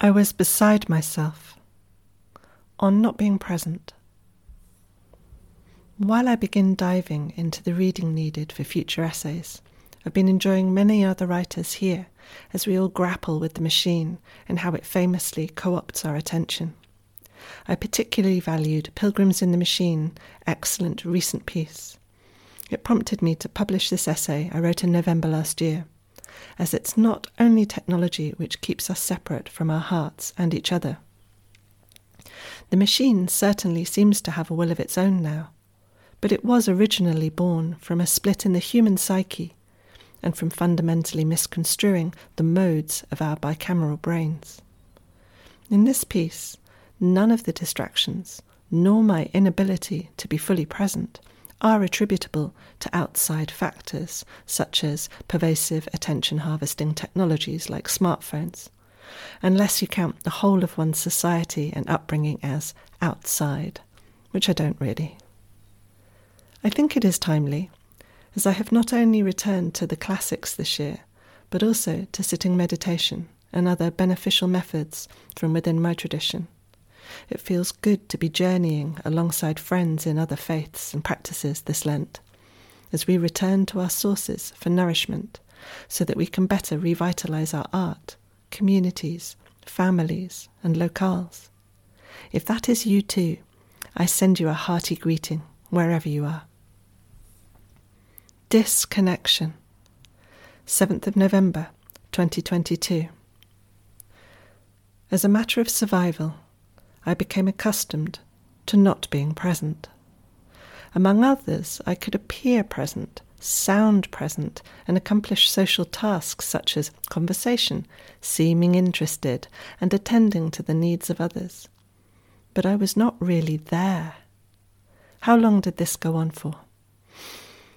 I was beside myself on not being present. While I begin diving into the reading needed for future essays, I've been enjoying many other writers here as we all grapple with the machine and how it famously co opts our attention. I particularly valued Pilgrims in the Machine, excellent recent piece. It prompted me to publish this essay I wrote in November last year as it's not only technology which keeps us separate from our hearts and each other. The machine certainly seems to have a will of its own now, but it was originally born from a split in the human psyche and from fundamentally misconstruing the modes of our bicameral brains. In this piece, none of the distractions, nor my inability to be fully present, are attributable to outside factors such as pervasive attention harvesting technologies like smartphones, unless you count the whole of one's society and upbringing as outside, which I don't really. I think it is timely, as I have not only returned to the classics this year, but also to sitting meditation and other beneficial methods from within my tradition it feels good to be journeying alongside friends in other faiths and practices this Lent, as we return to our sources for nourishment, so that we can better revitalize our art, communities, families, and locales. If that is you too, I send you a hearty greeting wherever you are. Disconnection, 7th of November 2022. As a matter of survival, I became accustomed to not being present. Among others, I could appear present, sound present, and accomplish social tasks such as conversation, seeming interested, and attending to the needs of others. But I was not really there. How long did this go on for?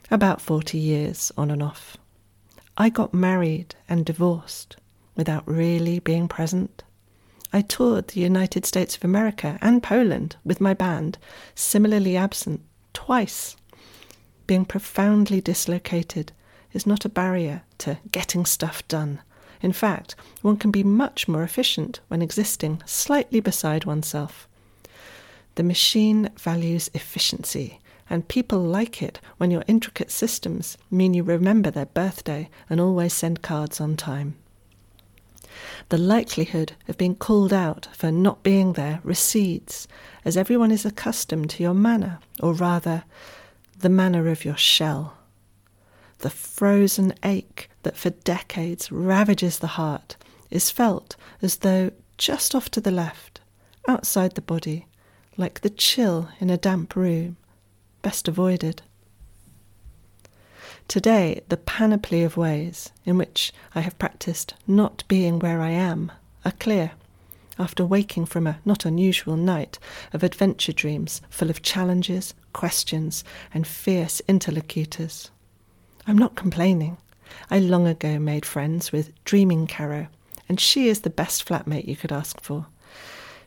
About 40 years, on and off. I got married and divorced without really being present. I toured the United States of America and Poland with my band, similarly absent twice. Being profoundly dislocated is not a barrier to getting stuff done. In fact, one can be much more efficient when existing slightly beside oneself. The machine values efficiency, and people like it when your intricate systems mean you remember their birthday and always send cards on time the likelihood of being called out for not being there recedes as everyone is accustomed to your manner, or rather, the manner of your shell. The frozen ache that for decades ravages the heart is felt as though just off to the left, outside the body, like the chill in a damp room, best avoided. Today, the panoply of ways in which I have practiced not being where I am are clear after waking from a not unusual night of adventure dreams full of challenges, questions, and fierce interlocutors. I'm not complaining. I long ago made friends with Dreaming Caro, and she is the best flatmate you could ask for.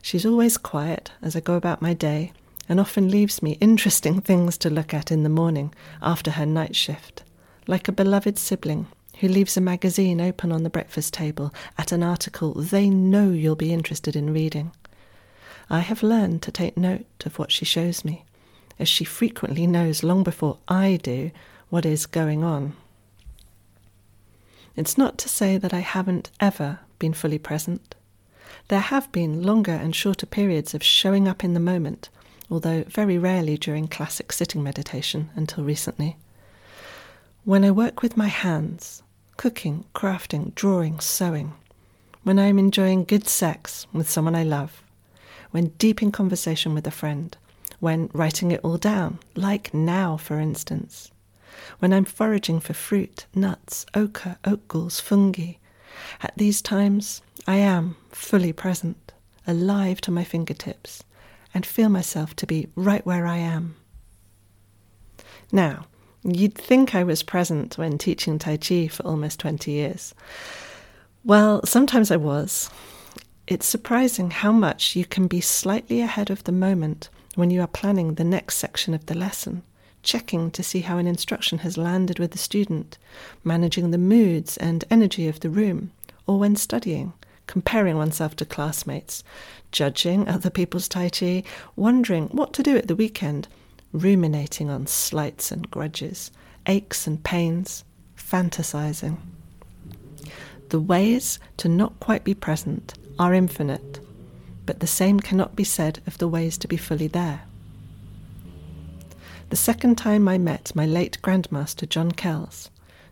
She's always quiet as I go about my day and often leaves me interesting things to look at in the morning after her night shift like a beloved sibling who leaves a magazine open on the breakfast table at an article they know you'll be interested in reading. I have learned to take note of what she shows me, as she frequently knows long before I do what is going on. It's not to say that I haven't ever been fully present. There have been longer and shorter periods of showing up in the moment, although very rarely during classic sitting meditation until recently. When I work with my hands, cooking, crafting, drawing, sewing, when I am enjoying good sex with someone I love, when deep in conversation with a friend, when writing it all down, like now, for instance, when I'm foraging for fruit, nuts, ochre, oak galls, fungi. At these times, I am fully present, alive to my fingertips, and feel myself to be right where I am. Now, You'd think I was present when teaching Tai Chi for almost 20 years. Well, sometimes I was. It's surprising how much you can be slightly ahead of the moment when you are planning the next section of the lesson, checking to see how an instruction has landed with the student, managing the moods and energy of the room, or when studying, comparing oneself to classmates, judging other people's Tai Chi, wondering what to do at the weekend, ruminating on slights and grudges, aches and pains, fantasizing. The ways to not quite be present are infinite, but the same cannot be said of the ways to be fully there. The second time I met my late Grandmaster John Kells,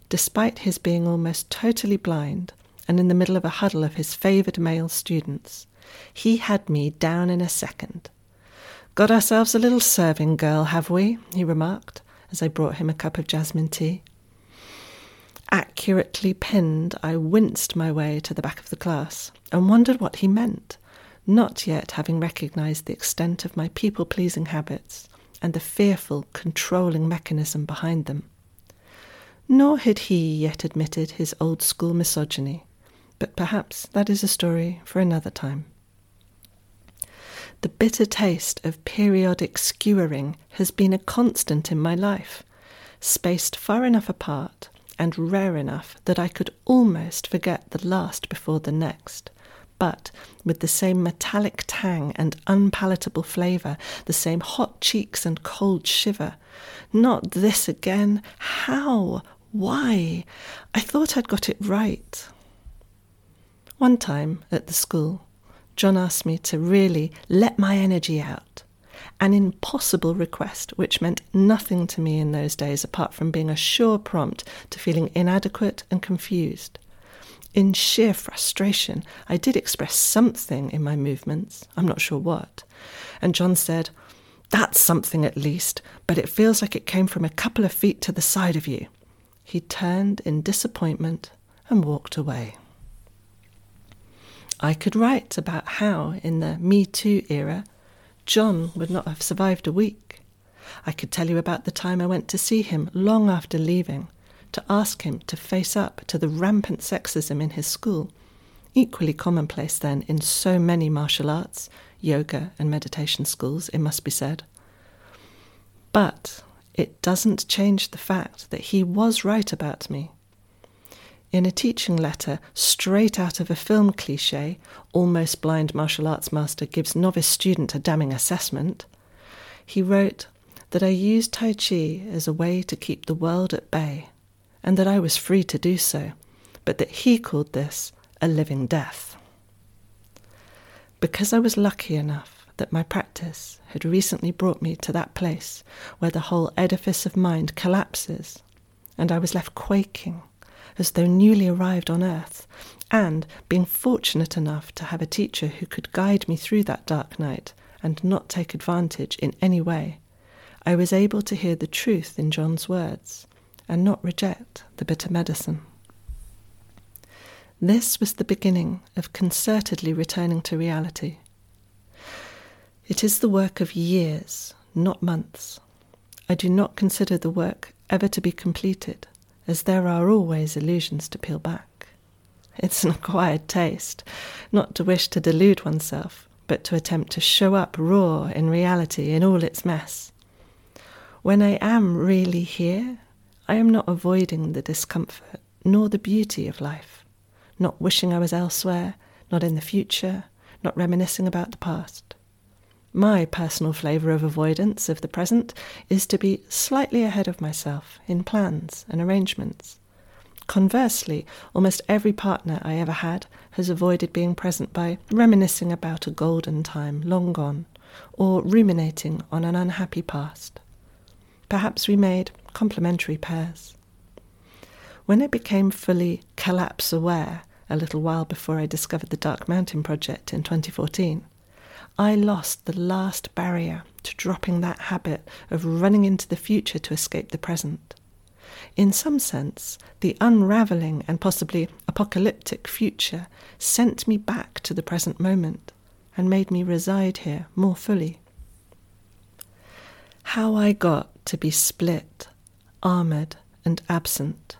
despite his being almost totally blind and in the middle of a huddle of his favoured male students, he had me down in a second. Got ourselves a little serving girl, have we? he remarked as I brought him a cup of jasmine tea. Accurately pinned, I winced my way to the back of the class and wondered what he meant, not yet having recognized the extent of my people pleasing habits and the fearful, controlling mechanism behind them. Nor had he yet admitted his old school misogyny, but perhaps that is a story for another time. The bitter taste of periodic skewering has been a constant in my life, spaced far enough apart and rare enough that I could almost forget the last before the next, but with the same metallic tang and unpalatable flavour, the same hot cheeks and cold shiver. Not this again! How? Why? I thought I'd got it right. One time at the school, John asked me to really let my energy out. An impossible request, which meant nothing to me in those days apart from being a sure prompt to feeling inadequate and confused. In sheer frustration, I did express something in my movements, I'm not sure what. And John said, That's something at least, but it feels like it came from a couple of feet to the side of you. He turned in disappointment and walked away. I could write about how, in the Me Too era, John would not have survived a week. I could tell you about the time I went to see him long after leaving to ask him to face up to the rampant sexism in his school, equally commonplace then in so many martial arts, yoga, and meditation schools, it must be said. But it doesn't change the fact that he was right about me in a teaching letter straight out of a film cliche, almost blind martial arts master gives novice student a damning assessment, he wrote that I used Tai Chi as a way to keep the world at bay, and that I was free to do so, but that he called this a living death. Because I was lucky enough that my practice had recently brought me to that place where the whole edifice of mind collapses, and I was left quaking as though newly arrived on earth, and being fortunate enough to have a teacher who could guide me through that dark night and not take advantage in any way, I was able to hear the truth in John's words and not reject the bitter medicine. This was the beginning of concertedly returning to reality. It is the work of years, not months. I do not consider the work ever to be completed as there are always illusions to peel back. It's an acquired taste, not to wish to delude oneself, but to attempt to show up raw in reality in all its mess. When I am really here, I am not avoiding the discomfort nor the beauty of life, not wishing I was elsewhere, not in the future, not reminiscing about the past. My personal flavour of avoidance of the present is to be slightly ahead of myself in plans and arrangements. Conversely, almost every partner I ever had has avoided being present by reminiscing about a golden time long gone, or ruminating on an unhappy past. Perhaps we made complementary pairs. When I became fully collapse aware, a little while before I discovered the Dark Mountain Project in 2014, I lost the last barrier to dropping that habit of running into the future to escape the present. In some sense, the unravelling and possibly apocalyptic future sent me back to the present moment and made me reside here more fully. How I got to be split, armoured, and absent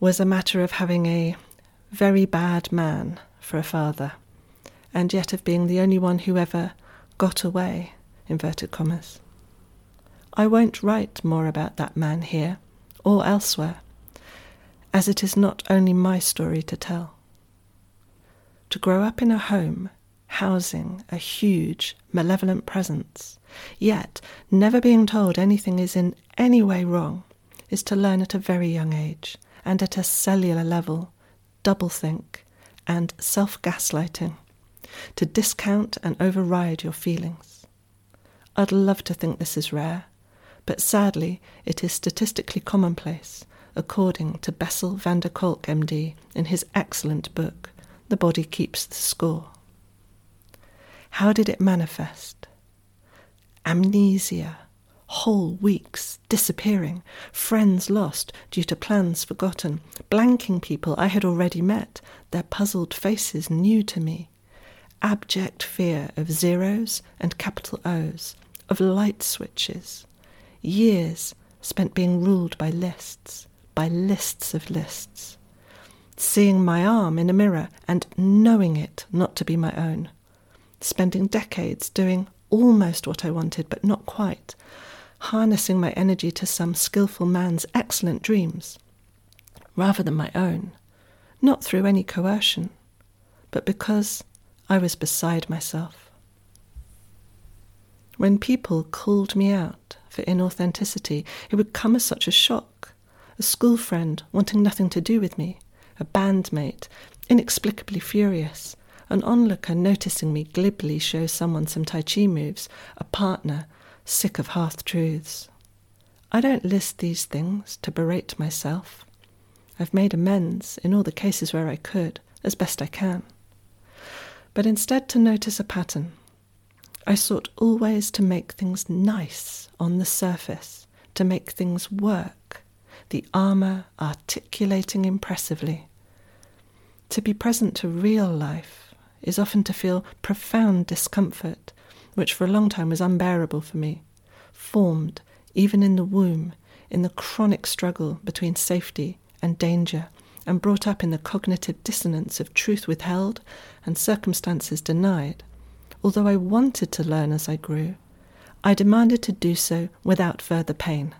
was a matter of having a very bad man for a father and yet of being the only one who ever got away, inverted commas. I won't write more about that man here or elsewhere, as it is not only my story to tell. to grow up in a home housing a huge, malevolent presence, yet never being told anything is in any way wrong, is to learn at a very young age and at a cellular level doublethink and self gaslighting, to discount and override your feelings. I'd love to think this is rare, but sadly it is statistically commonplace, according to Bessel van der Kolk, MD, in his excellent book, The Body Keeps the Score. How did it manifest? Amnesia, whole weeks disappearing, friends lost due to plans forgotten, blanking people I had already met, their puzzled faces new to me, abject fear of zeros and capital O's, of light switches, years spent being ruled by lists, by lists of lists, seeing my arm in a mirror and knowing it not to be my own spending decades doing almost what I wanted, but not quite, harnessing my energy to some skilful man's excellent dreams, rather than my own, not through any coercion, but because I was beside myself. When people called me out for inauthenticity, it would come as such a shock. A school friend wanting nothing to do with me, a bandmate inexplicably furious, an onlooker noticing me glibly show someone some Tai Chi moves, a partner sick of half truths. I don't list these things to berate myself. I've made amends in all the cases where I could, as best I can. But instead to notice a pattern, I sought always to make things nice on the surface, to make things work, the armour articulating impressively. To be present to real life is often to feel profound discomfort, which for a long time was unbearable for me, formed even in the womb, in the chronic struggle between safety and danger, and brought up in the cognitive dissonance of truth withheld and circumstances denied. Although I wanted to learn as I grew, I demanded to do so without further pain.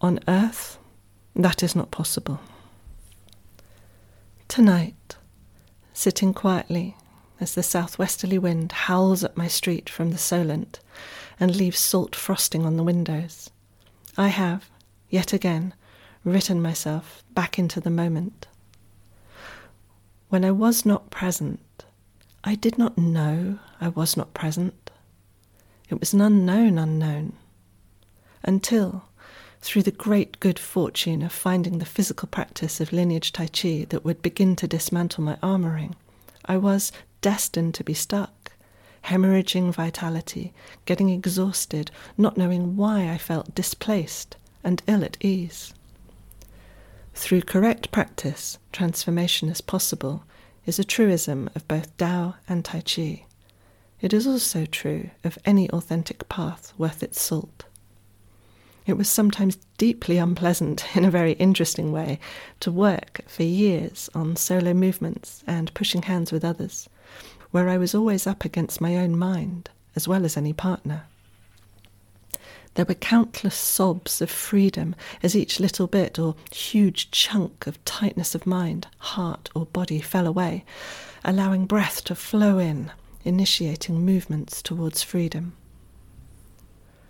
On earth, that is not possible. Tonight, sitting quietly as the southwesterly wind howls at my street from the Solent and leaves salt frosting on the windows. I have, yet again, written myself back into the moment. When I was not present, I did not know I was not present. It was an unknown unknown. Until, through the great good fortune of finding the physical practice of lineage Tai Chi that would begin to dismantle my armoring, I was destined to be stuck, hemorrhaging vitality, getting exhausted, not knowing why I felt displaced and ill at ease. Through correct practice, transformation is possible, is a truism of both Tao and Tai Chi. It is also true of any authentic path worth its salt. It was sometimes deeply unpleasant, in a very interesting way, to work for years on solo movements and pushing hands with others, where I was always up against my own mind, as well as any partner. There were countless sobs of freedom as each little bit or huge chunk of tightness of mind, heart, or body fell away, allowing breath to flow in, initiating movements towards freedom.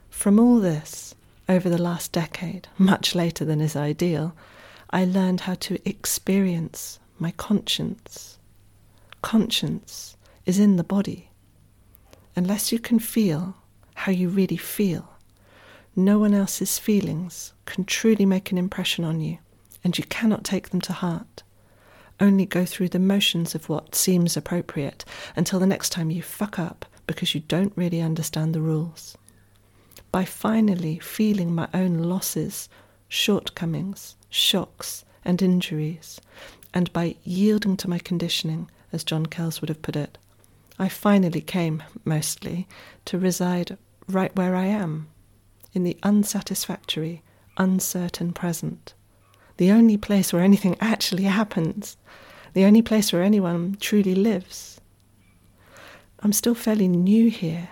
From all this, over the last decade, much later than is ideal, I learned how to experience my conscience. Conscience is in the body. Unless you can feel how you really feel, no one else's feelings can truly make an impression on you, and you cannot take them to heart. Only go through the motions of what seems appropriate until the next time you fuck up because you don't really understand the rules by finally feeling my own losses, shortcomings, shocks, and injuries, and by yielding to my conditioning, as John Kells would have put it, I finally came, mostly, to reside right where I am, in the unsatisfactory, uncertain present, the only place where anything actually happens, the only place where anyone truly lives. I'm still fairly new here,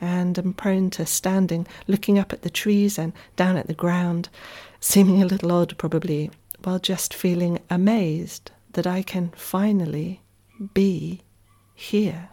and am prone to standing, looking up at the trees and down at the ground, seeming a little odd probably, while just feeling amazed that I can finally be here.